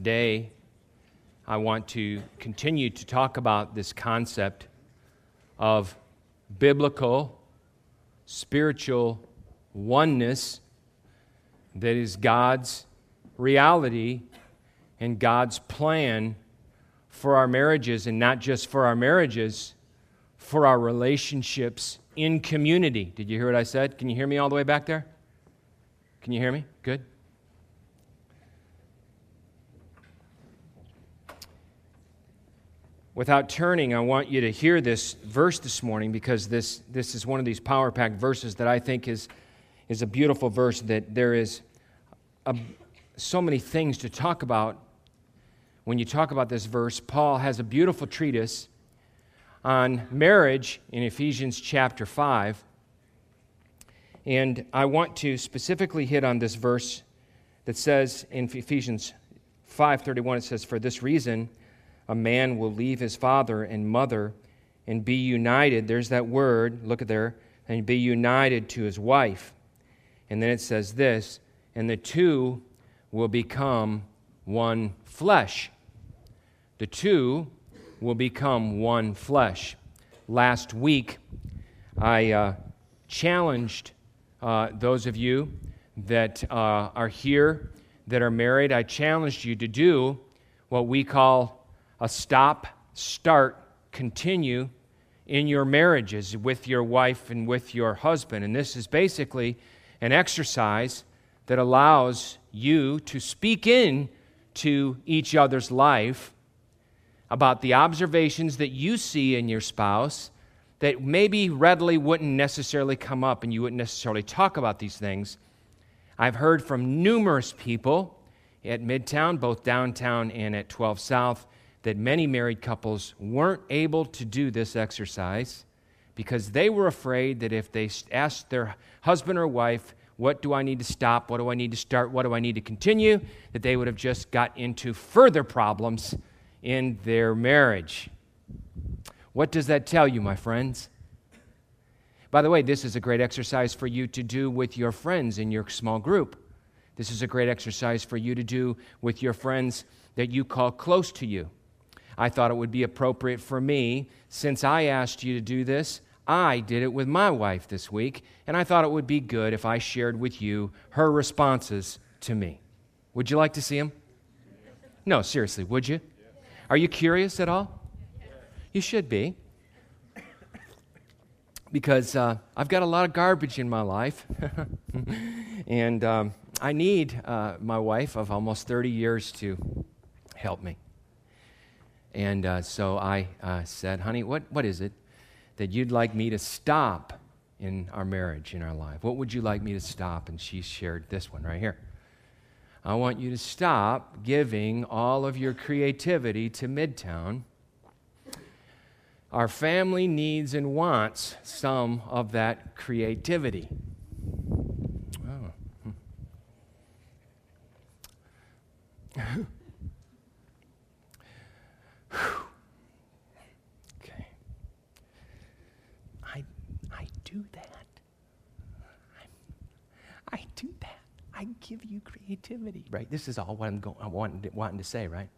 today I want to continue to talk about this concept of biblical, spiritual oneness that is God's reality and God's plan for our marriages, and not just for our marriages, for our relationships in community. Did you hear what I said? Can you hear me all the way back there? Can you hear me? Good. Without turning, I want you to hear this verse this morning because this, this is one of these power packed verses that I think is, is a beautiful verse that there is a, so many things to talk about when you talk about this verse. Paul has a beautiful treatise on marriage in Ephesians chapter 5. And I want to specifically hit on this verse that says in Ephesians 5:31 it says for this reason a man will leave his father and mother and be united. There's that word look at there and be united to his wife. And then it says this and the two will become one flesh. The two will become one flesh. Last week, I uh, challenged uh, those of you that uh, are here that are married, I challenged you to do what we call a stop, start, continue in your marriages with your wife and with your husband. And this is basically an exercise that allows you to speak in to each other's life about the observations that you see in your spouse that maybe readily wouldn't necessarily come up and you wouldn't necessarily talk about these things. I've heard from numerous people at Midtown, both downtown and at 12 South, that many married couples weren't able to do this exercise because they were afraid that if they asked their husband or wife, What do I need to stop? What do I need to start? What do I need to continue? that they would have just got into further problems in their marriage. What does that tell you, my friends? By the way, this is a great exercise for you to do with your friends in your small group. This is a great exercise for you to do with your friends that you call close to you. I thought it would be appropriate for me, since I asked you to do this, I did it with my wife this week, and I thought it would be good if I shared with you her responses to me. Would you like to see them? No, seriously, would you? Are you curious at all? You should be. Because uh, I've got a lot of garbage in my life. and um, I need uh, my wife of almost 30 years to help me. And uh, so I uh, said, honey, what, what is it that you'd like me to stop in our marriage, in our life? What would you like me to stop? And she shared this one right here. I want you to stop giving all of your creativity to Midtown. Our family needs and wants some of that creativity. Oh. okay. I, I do that. I, I do that. I give you creativity. Right? This is all what I'm, going, I'm wanting, wanting to say, right?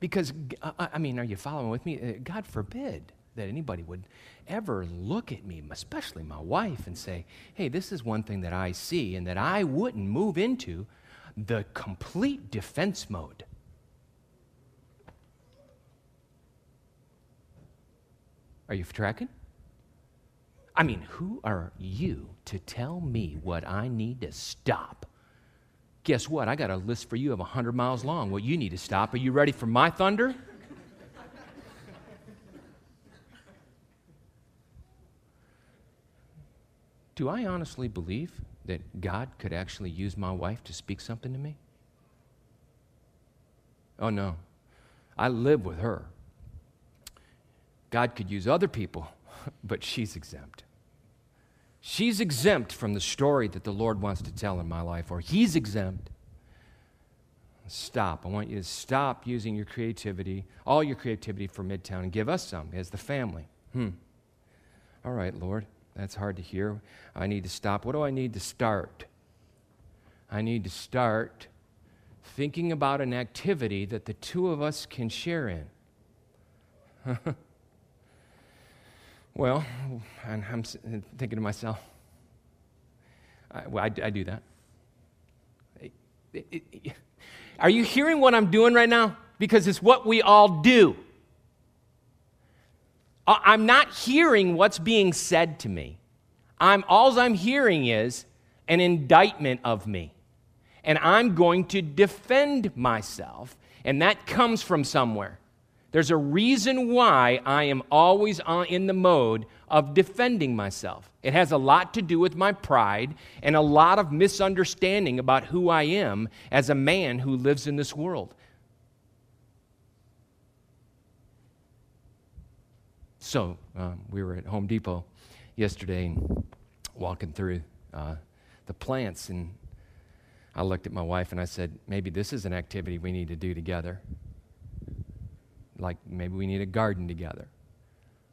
Because, I mean, are you following with me? Uh, God forbid that anybody would ever look at me, especially my wife, and say, hey, this is one thing that I see, and that I wouldn't move into the complete defense mode. Are you tracking? I mean, who are you to tell me what I need to stop? Guess what? I got a list for you of 100 miles long what you need to stop. Are you ready for my thunder? Do I honestly believe that God could actually use my wife to speak something to me? Oh, no. I live with her. God could use other people but she's exempt. She's exempt from the story that the Lord wants to tell in my life, or He's exempt. Stop. I want you to stop using your creativity, all your creativity for Midtown, and give us some as the family. Hmm. All right, Lord, that's hard to hear. I need to stop. What do I need to start? I need to start thinking about an activity that the two of us can share in. well, and I'm uh, thinking to myself, I, well, I, I do that. It, it, it, are you hearing what I'm doing right now? Because it's what we all do. I'm not hearing what's being said to me. I'm all I'm hearing is an indictment of me. And I'm going to defend myself, and that comes from somewhere. There's a reason why I am always in the mode of defending myself. It has a lot to do with my pride and a lot of misunderstanding about who I am as a man who lives in this world. So, um, we were at Home Depot yesterday and walking through uh, the plants, and I looked at my wife and I said, maybe this is an activity we need to do together like maybe we need a garden together.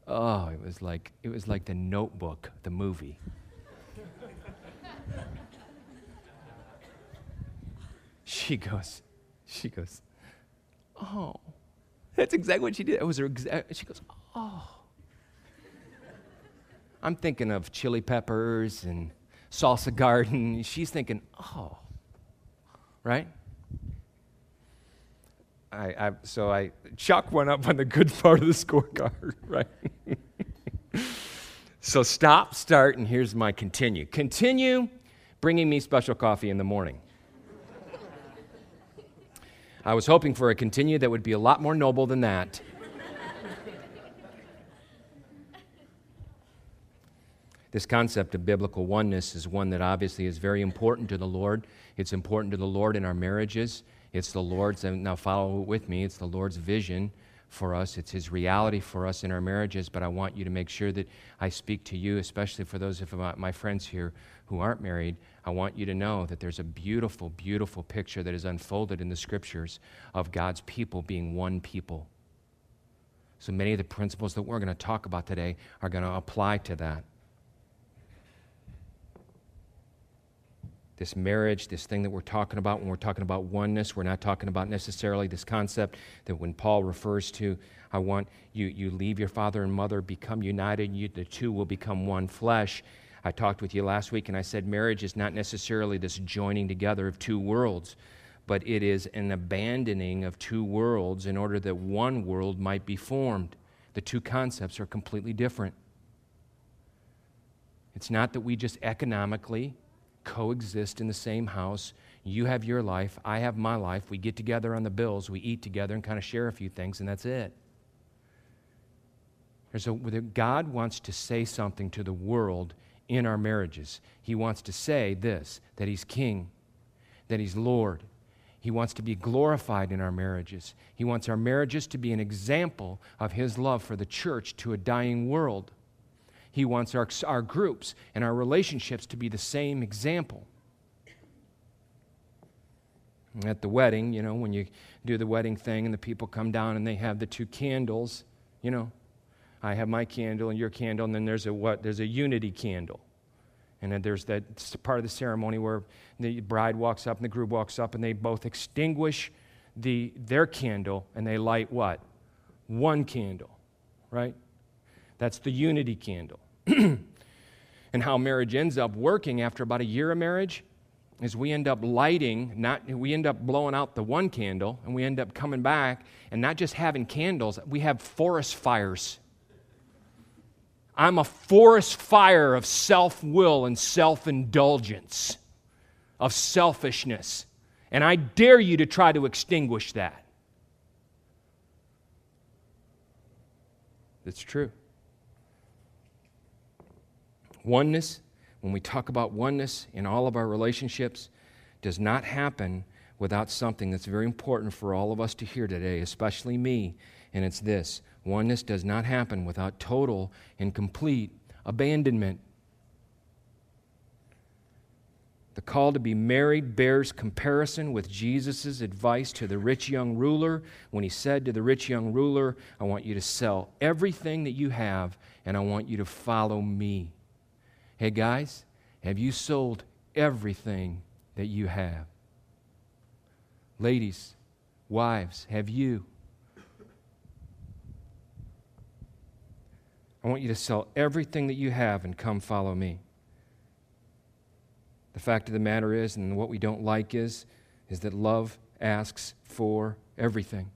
Oh, it was like it was like the notebook, the movie. she goes, she goes, oh, that's exactly what she did. It was her exact. She goes, oh. I'm thinking of chili peppers and salsa garden. She's thinking, oh, right? I, I, so I chuck one up on the good part of the scorecard, right? so stop, start, and here's my continue. Continue bringing me special coffee in the morning. I was hoping for a continue that would be a lot more noble than that. this concept of biblical oneness is one that obviously is very important to the Lord. It's important to the Lord in our marriages. It's the Lord's, and now follow with me, it's the Lord's vision for us. It's His reality for us in our marriages. But I want you to make sure that I speak to you, especially for those of my friends here who aren't married. I want you to know that there's a beautiful, beautiful picture that is unfolded in the scriptures of God's people being one people. So many of the principles that we're going to talk about today are going to apply to that. This marriage, this thing that we're talking about when we're talking about oneness. We're not talking about necessarily this concept that when Paul refers to, I want you, you leave your father and mother, become united, you, the two will become one flesh. I talked with you last week and I said marriage is not necessarily this joining together of two worlds, but it is an abandoning of two worlds in order that one world might be formed. The two concepts are completely different. It's not that we just economically coexist in the same house. You have your life, I have my life. We get together on the bills, we eat together and kind of share a few things, and that's it. There's a, God wants to say something to the world in our marriages. He wants to say this that He's King, that He's Lord. He wants to be glorified in our marriages. He wants our marriages to be an example of His love for the church to a dying world. He wants our, our groups and our relationships to be the same example. At the wedding, you know, when you do the wedding thing and the people come down and they have the two candles, you know, I have my candle and your candle, and then there's a what? There's a unity candle. And then there's that part of the ceremony where the bride walks up and the groom walks up and they both extinguish the, their candle and they light what? One candle, right? That's the unity candle. and how marriage ends up working after about a year of marriage is we end up lighting, not we end up blowing out the one candle, and we end up coming back and not just having candles, we have forest fires. I'm a forest fire of self will and self indulgence, of selfishness. And I dare you to try to extinguish that. It's true. Oneness, when we talk about oneness in all of our relationships, does not happen without something that's very important for all of us to hear today, especially me, and it's this oneness does not happen without total and complete abandonment. The call to be married bears comparison with Jesus' advice to the rich young ruler when he said to the rich young ruler, I want you to sell everything that you have and I want you to follow me. Hey, guys, have you sold everything that you have? Ladies, wives, have you? I want you to sell everything that you have and come follow me. The fact of the matter is, and what we don't like is, is that love asks for everything,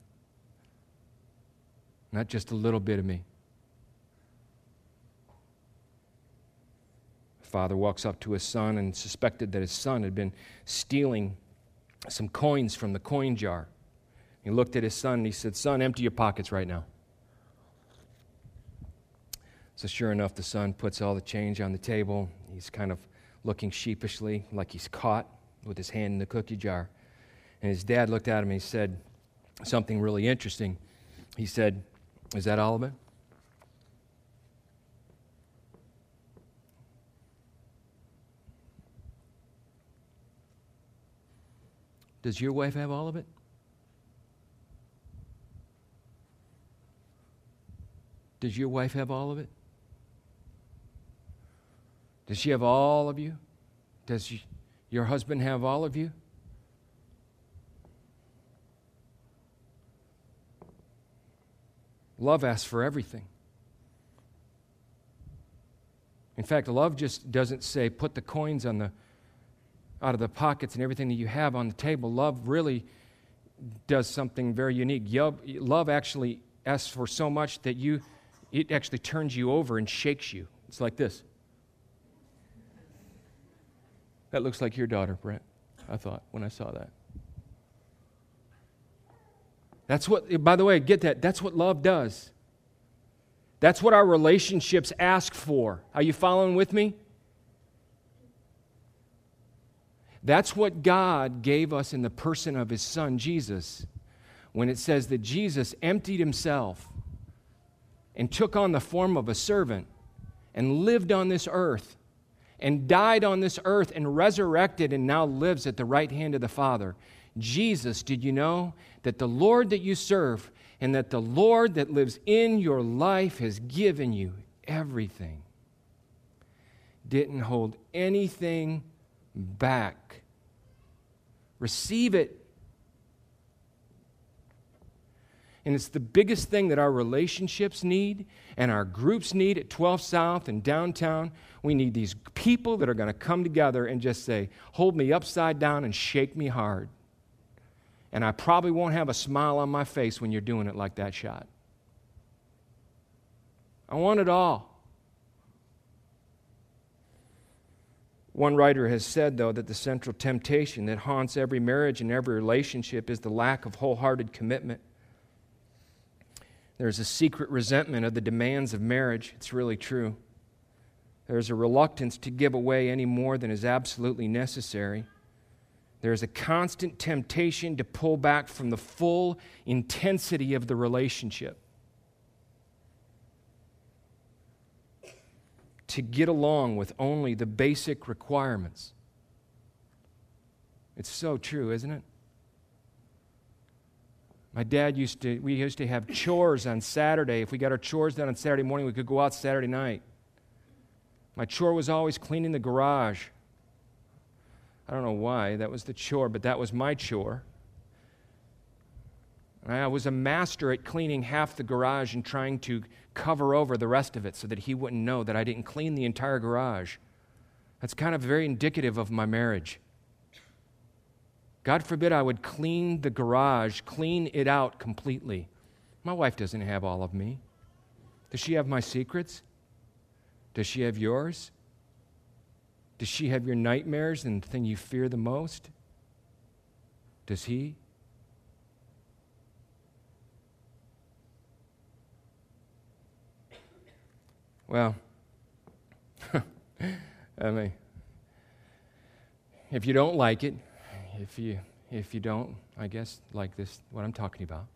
not just a little bit of me. Father walks up to his son and suspected that his son had been stealing some coins from the coin jar. He looked at his son and he said, Son, empty your pockets right now. So, sure enough, the son puts all the change on the table. He's kind of looking sheepishly, like he's caught with his hand in the cookie jar. And his dad looked at him and he said something really interesting. He said, Is that all of it? Does your wife have all of it? Does your wife have all of it? Does she have all of you? Does your husband have all of you? Love asks for everything. In fact, love just doesn't say put the coins on the out of the pockets and everything that you have on the table. Love really does something very unique. Love actually asks for so much that you it actually turns you over and shakes you. It's like this. That looks like your daughter, Brent, I thought when I saw that. That's what, by the way, get that. That's what love does. That's what our relationships ask for. Are you following with me? That's what God gave us in the person of His Son, Jesus, when it says that Jesus emptied Himself and took on the form of a servant and lived on this earth and died on this earth and resurrected and now lives at the right hand of the Father. Jesus, did you know that the Lord that you serve and that the Lord that lives in your life has given you everything? Didn't hold anything back. Receive it. And it's the biggest thing that our relationships need and our groups need at 12 South and downtown. We need these people that are going to come together and just say, Hold me upside down and shake me hard. And I probably won't have a smile on my face when you're doing it like that shot. I want it all. One writer has said, though, that the central temptation that haunts every marriage and every relationship is the lack of wholehearted commitment. There's a secret resentment of the demands of marriage. It's really true. There's a reluctance to give away any more than is absolutely necessary. There's a constant temptation to pull back from the full intensity of the relationship. To get along with only the basic requirements. It's so true, isn't it? My dad used to, we used to have chores on Saturday. If we got our chores done on Saturday morning, we could go out Saturday night. My chore was always cleaning the garage. I don't know why that was the chore, but that was my chore. I was a master at cleaning half the garage and trying to cover over the rest of it so that he wouldn't know that I didn't clean the entire garage. That's kind of very indicative of my marriage. God forbid I would clean the garage, clean it out completely. My wife doesn't have all of me. Does she have my secrets? Does she have yours? Does she have your nightmares and the thing you fear the most? Does he? Well, I mean, if you don't like it, if you if you don't, I guess like this, what I'm talking about,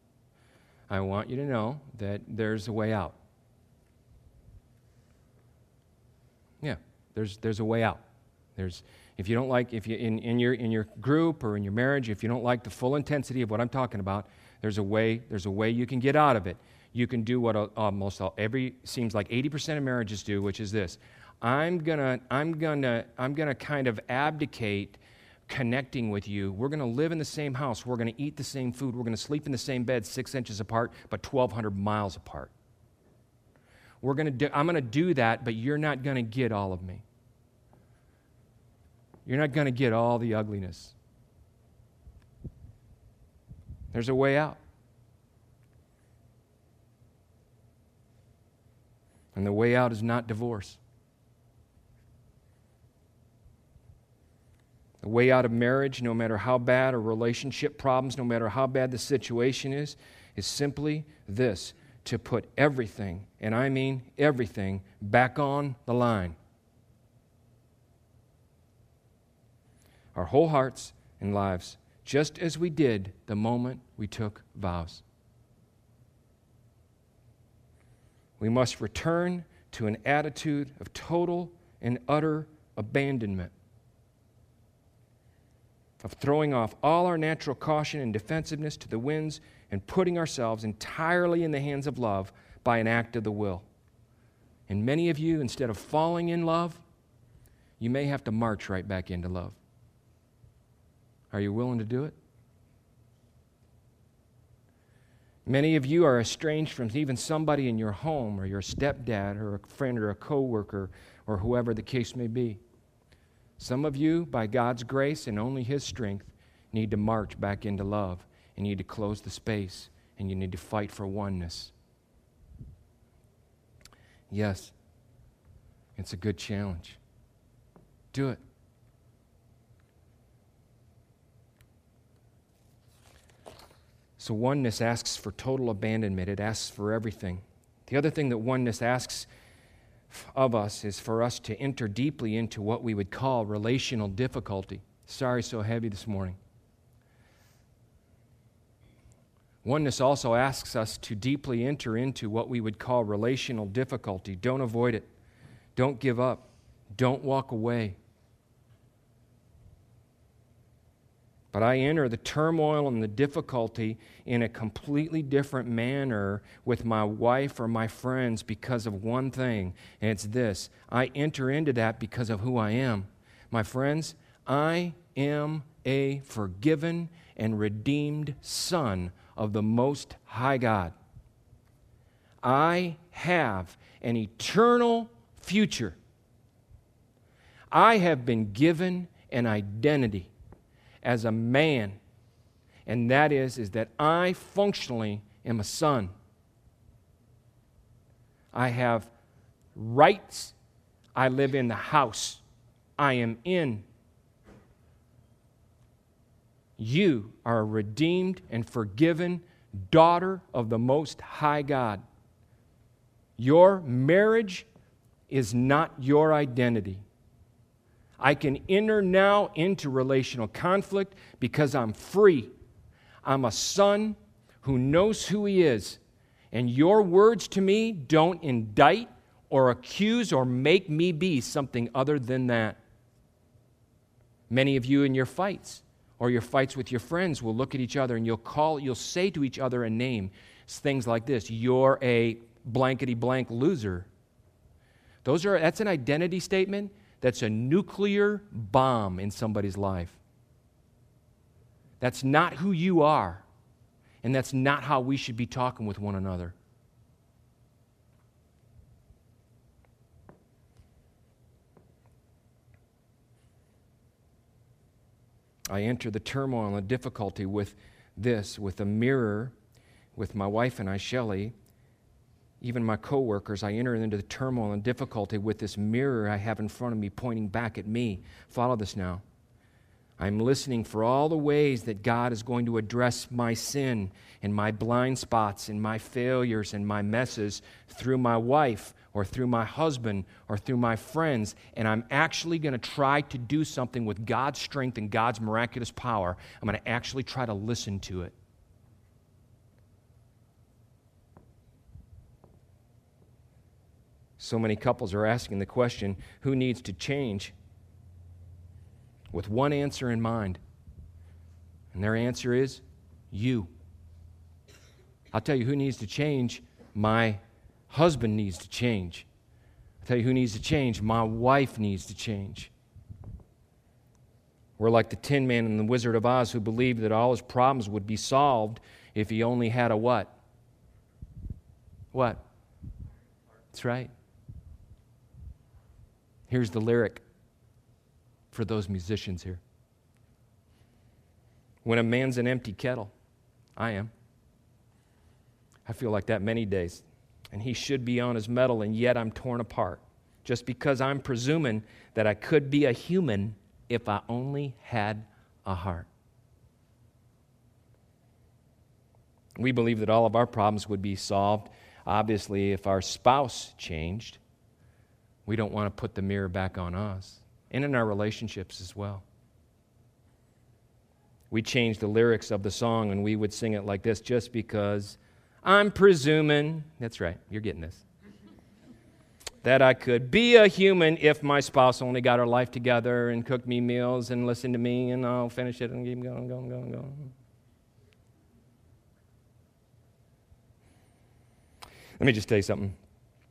I want you to know that there's a way out. Yeah, there's there's a way out. There's if you don't like if you in, in your in your group or in your marriage, if you don't like the full intensity of what I'm talking about, there's a way there's a way you can get out of it you can do what uh, almost all, every seems like 80% of marriages do, which is this. I'm gonna, I'm gonna, I'm gonna kind of abdicate connecting with you. We're to live in the same house. We're to eat the same food. We're to sleep in the same bed, six inches apart, but 1,200 miles apart. We're to do, I'm to do that, but you're not to get all of me. You're not to get all the ugliness. There's a way out. And the way out is not divorce. The way out of marriage, no matter how bad or relationship problems, no matter how bad the situation is, is simply this to put everything, and I mean everything, back on the line. Our whole hearts and lives, just as we did the moment we took vows. We must return to an attitude of total and utter abandonment of throwing off all our natural caution and defensiveness to the winds and putting ourselves entirely in the hands of love by an act of the will. And many of you, instead of falling in love, you may have to march right back into love. Are you willing to do it? Many of you are estranged from even somebody in your home or your stepdad or a friend or a coworker or whoever the case may be. Some of you, by God's grace and only His strength, need to march back into love and need to close the space and you need to fight for oneness. Yes, it's a good challenge. Do it. So, oneness asks for total abandonment, it asks for everything. The other thing that oneness asks of us is for us to enter deeply into what we would call relational difficulty. Sorry, so heavy this morning. Oneness also asks us to deeply enter into what we would call relational difficulty. Don't avoid it. Don't give up. Don't walk away. But I enter the turmoil and the difficulty in a completely different manner with my wife or my friends because of one thing, and it's this I enter into that because of who I am. My friends, I am a forgiven and redeemed son of the Most High God. I have an eternal future. I have been given an identity as a man, and that is, is that I functionally am a son. I have rights. I live in the house I am in. You are a redeemed and forgiven daughter of the Most High God. Your marriage is not your identity. I can enter now into relational conflict because I'm free. I'm a son who knows who he is. And your words to me don't indict or accuse or make me be something other than that. Many of you in your fights or your fights with your friends will look at each other and you'll call, you'll say to each other a name. Things like this You're a blankety blank loser. Those are, that's an identity statement that's a nuclear bomb in somebody's life. That's not who you are, and that's not how we should be talking with one another. I enter the turmoil and the difficulty with this, with a mirror, with my wife and I, Shelley, even my coworkers, I enter into the turmoil and difficulty with this mirror I have in front of me pointing back at me. Follow this now. I'm listening for all the ways that God is going to address my sin and my blind spots and my failures and my messes through my wife or through my husband or through my friends. And I'm actually going to try to do something with God's strength and God's miraculous power. I'm going to actually try to listen to it. So many couples are asking the question who needs to change? With one answer in mind. And their answer is you. I'll tell you who needs to change. My husband needs to change. I'll tell you who needs to change. My wife needs to change. We're like the Tin Man and the Wizard of Oz who believed that all his problems would be solved if he only had a what? What? That's right. Here's the lyric for those musicians here. When a man's an empty kettle, I am. I feel like that many days. And he should be on his mettle, and yet I'm torn apart. Just because I'm presuming that I could be a human if I only had a heart. We believe that all of our problems would be solved, obviously, if our spouse changed. We don't want to put the mirror back on us, and in our relationships as well. We changed the lyrics of the song and we would sing it like this just because I'm presuming, that's right, you're getting this, that I could be a human if my spouse only got her life together and cooked me meals and listened to me and I'll finish it and keep going, going, going, going. Let me just tell you something.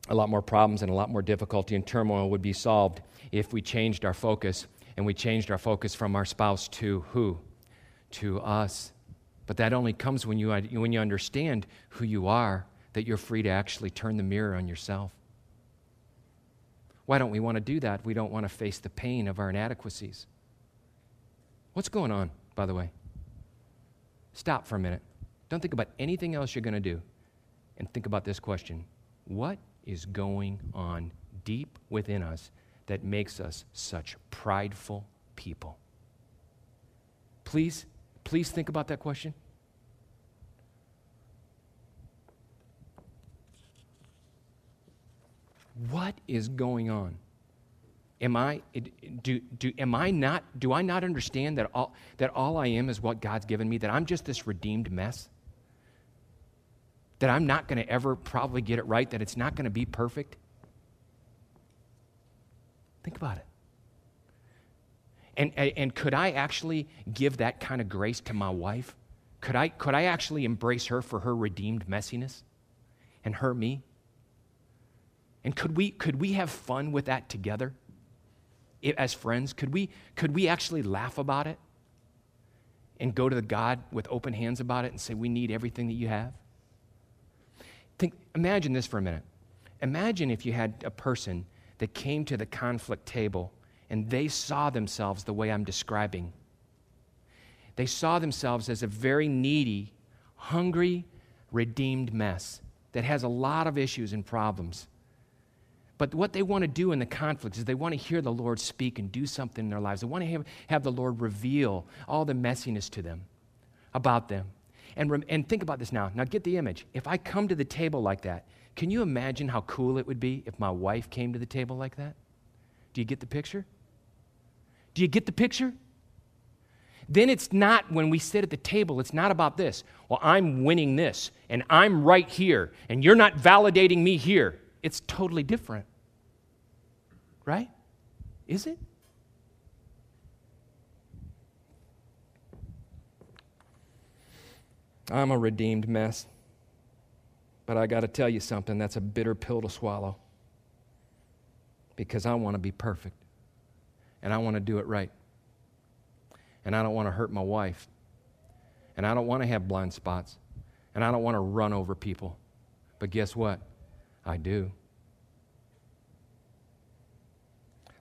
A lot more problems and a lot more difficulty and turmoil would be solved if we changed our focus and we changed our focus from our spouse to who? To us. But that only comes when you, when you understand who you are, that you're free to actually turn the mirror on yourself. Why don't we want to do that? We don't want to face the pain of our inadequacies. What's going on, by the way? Stop for a minute. Don't think about anything else you're going to do. And think about this question What is going on deep within us that makes us such prideful people? Please, please think about that question. What is going on? Am I, do, do, am I not, do I not understand that all, that all I am is what God's given me, that I'm just this redeemed mess? That I'm not going to ever probably get it right, that it's not going to be perfect? Think about it. And, and could I actually give that kind of grace to my wife? Could I, could I actually embrace her for her redeemed messiness and her me? And could we, could we have fun with that together as friends? Could we, could we actually laugh about it and go to the God with open hands about it and say, We need everything that you have? Think, imagine this for a minute. Imagine if you had a person that came to the conflict table and they saw themselves the way I'm describing. They saw themselves as a very needy, hungry, redeemed mess that has a lot of issues and problems. But what they want to do in the conflict is they want to hear the Lord speak and do something in their lives. They want to have, have the Lord reveal all the messiness to them, about them. And, and think about this now. Now, get the image. If I come to the table like that, can you imagine how cool it would be if my wife came to the table like that? Do you get the picture? Do you get the picture? Then it's not when we sit at the table, it's not about this. Well, I'm winning this, and I'm right here, and you're not validating me here. It's totally different. Right? Is it? I'm a redeemed mess. But I got to tell you something that's a bitter pill to swallow. Because I want to be perfect. And I want to do it right. And I don't want to hurt my wife. And I don't want to have blind spots. And I don't want to run over people. But guess what? I do.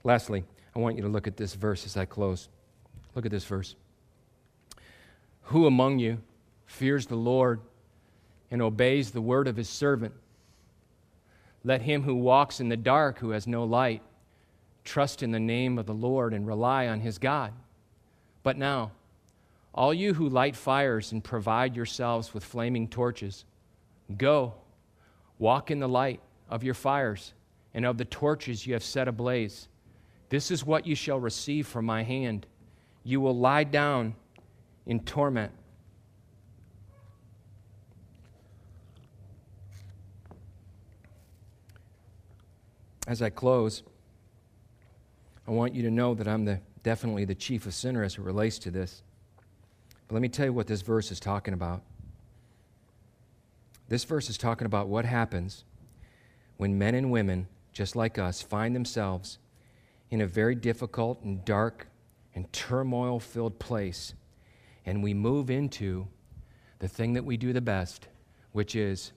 Lastly, I want you to look at this verse as I close. Look at this verse. Who among you fears the Lord, and obeys the word of his servant. Let him who walks in the dark, who has no light, trust in the name of the Lord and rely on his God. But now, all you who light fires and provide yourselves with flaming torches, go, walk in the light of your fires and of the torches you have set ablaze. This is what you shall receive from my hand. You will lie down in torment as I close, I want you to know that I'm the, definitely the chief of sinners as it relates to this. But let me tell you what this verse is talking about. This verse is talking about what happens when men and women, just like us, find themselves in a very difficult and dark and turmoil filled place, and we move into the thing that we do the best, which is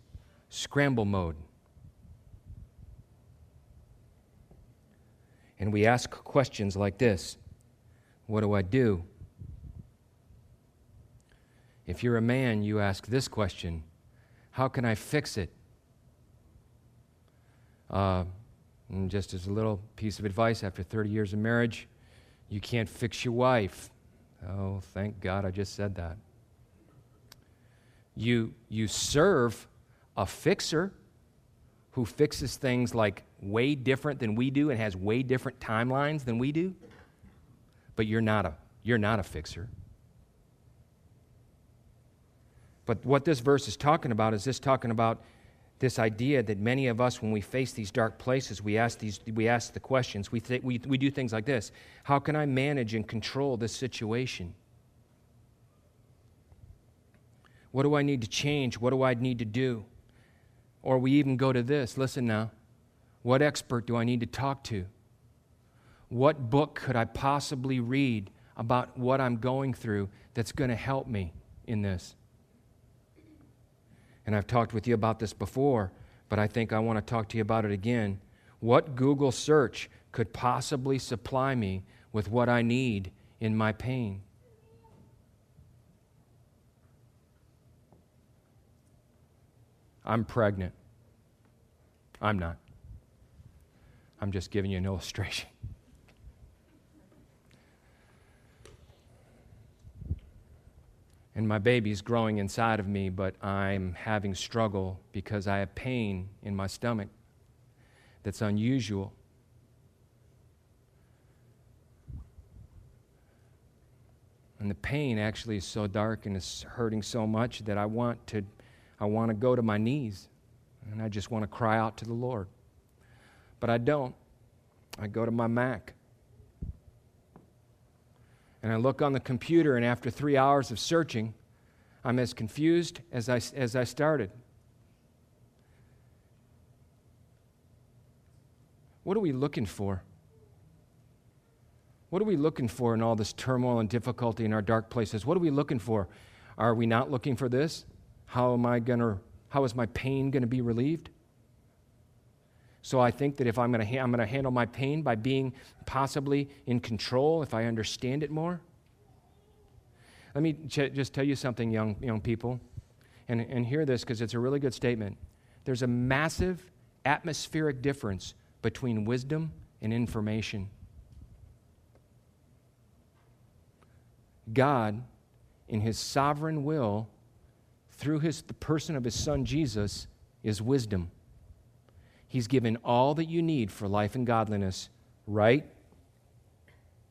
scramble mode. And we ask questions like this What do I do? If you're a man, you ask this question How can I fix it? Uh, just as a little piece of advice after 30 years of marriage, you can't fix your wife. Oh, thank God I just said that. You, you serve a fixer who fixes things like way different than we do and has way different timelines than we do. But you're not a, you're not a fixer. But what this verse is talking about is this talking about this idea that many of us, when we face these dark places, we ask, these, we ask the questions. We, th- we, we do things like this How can I manage and control this situation? What do I need to change? What do I need to do? Or we even go to this listen now. What expert do I need to talk to? What book could I possibly read about what I'm going through that's going to help me in this? And I've talked with you about this before, but I think I want to talk to you about it again. What Google search could possibly supply me with what I need in my pain? I'm pregnant. I'm not. I'm just giving you an illustration. And my baby's growing inside of me, but I'm having struggle because I have pain in my stomach that's unusual. And the pain actually is so dark and is hurting so much that I want to I want to go to my knees and I just want to cry out to the Lord. But I don't. I go to my Mac. And I look on the computer, and after three hours of searching, I'm as confused as I, as I started. What are we looking for? What are we looking for in all this turmoil and difficulty in our dark places? What are we looking for? Are we not looking for this? How am I going to, how is my pain going to be relieved? So I think that if I'm going to, I'm going to handle my pain by being possibly in control, if I understand it more. Let me ch- just tell you something, young, young people, and, and hear this because it's a really good statement. There's a massive atmospheric difference between wisdom and information. God, in his sovereign will, through his, the person of his son Jesus, is wisdom. He's given all that you need for life and godliness right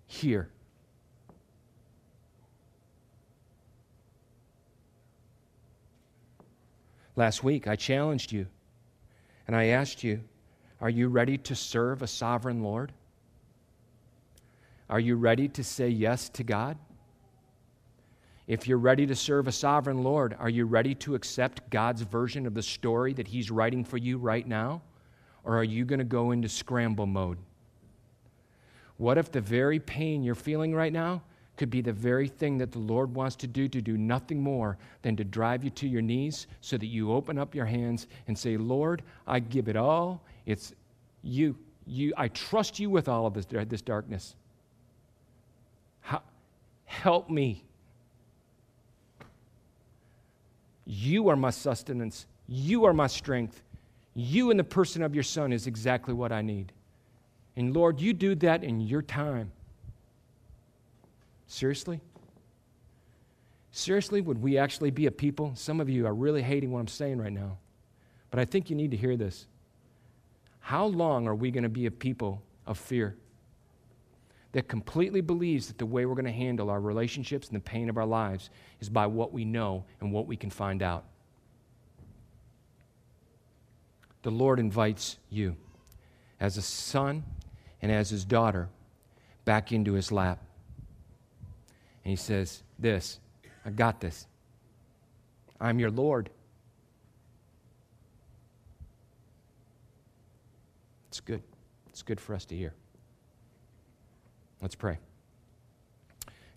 here. Last week, I challenged you and I asked you, Are you ready to serve a sovereign Lord? Are you ready to say yes to God? If you're ready to serve a sovereign Lord, are you ready to accept God's version of the story that He's writing for you right now? Or are you going to go into scramble mode? What if the very pain you're feeling right now could be the very thing that the Lord wants to do to do nothing more than to drive you to your knees so that you open up your hands and say, Lord, I give it all. It's you. you I trust you with all of this, this darkness. How, help me. You are my sustenance. You are my strength. You and the person of your son is exactly what I need. And Lord, you do that in your time. Seriously? Seriously, would we actually be a people? Some of you are really hating what I'm saying right now, but I think you need to hear this. How long are we going to be a people of fear that completely believes that the way we're going to handle our relationships and the pain of our lives is by what we know and what we can find out. The Lord invites you as a son and as his daughter back into his lap. And he says, This, I got this. I'm your Lord. It's good. It's good for us to hear. Let's pray.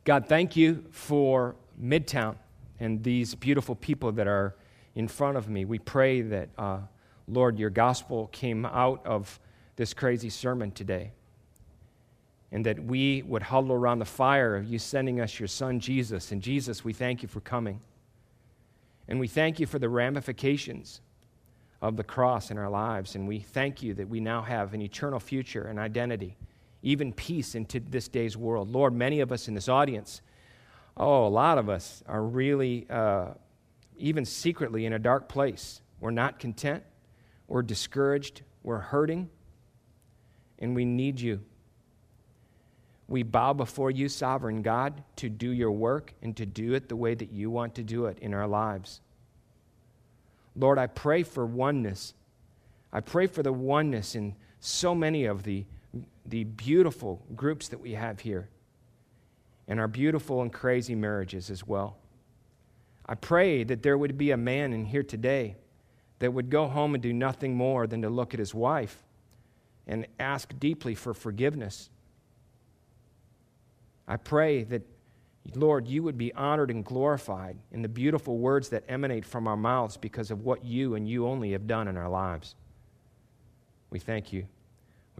God, thank you for Midtown and these beautiful people that are in front of me. We pray that, uh, Lord, your gospel came out of this crazy sermon today. And that we would huddle around the fire of you sending us your son, Jesus. And Jesus, we thank you for coming. And we thank you for the ramifications of the cross in our lives. And we thank you that we now have an eternal future and identity, even peace into this day's world. Lord, many of us in this audience, oh, a lot of us are really, uh, even secretly, in a dark place. We're not content, we're discouraged, we're hurting, and we need you. We bow before you, sovereign God, to do your work and to do it the way that you want to do it in our lives. Lord, I pray for oneness. I pray for the oneness in so many of the, the beautiful groups that we have here and our beautiful and crazy marriages as well. I pray that there would be a man in here today that would go home and do nothing more than to look at his wife and ask deeply for forgiveness. I pray that, Lord, you would be honored and glorified in the beautiful words that emanate from our mouths because of what you and you only have done in our lives. We thank you.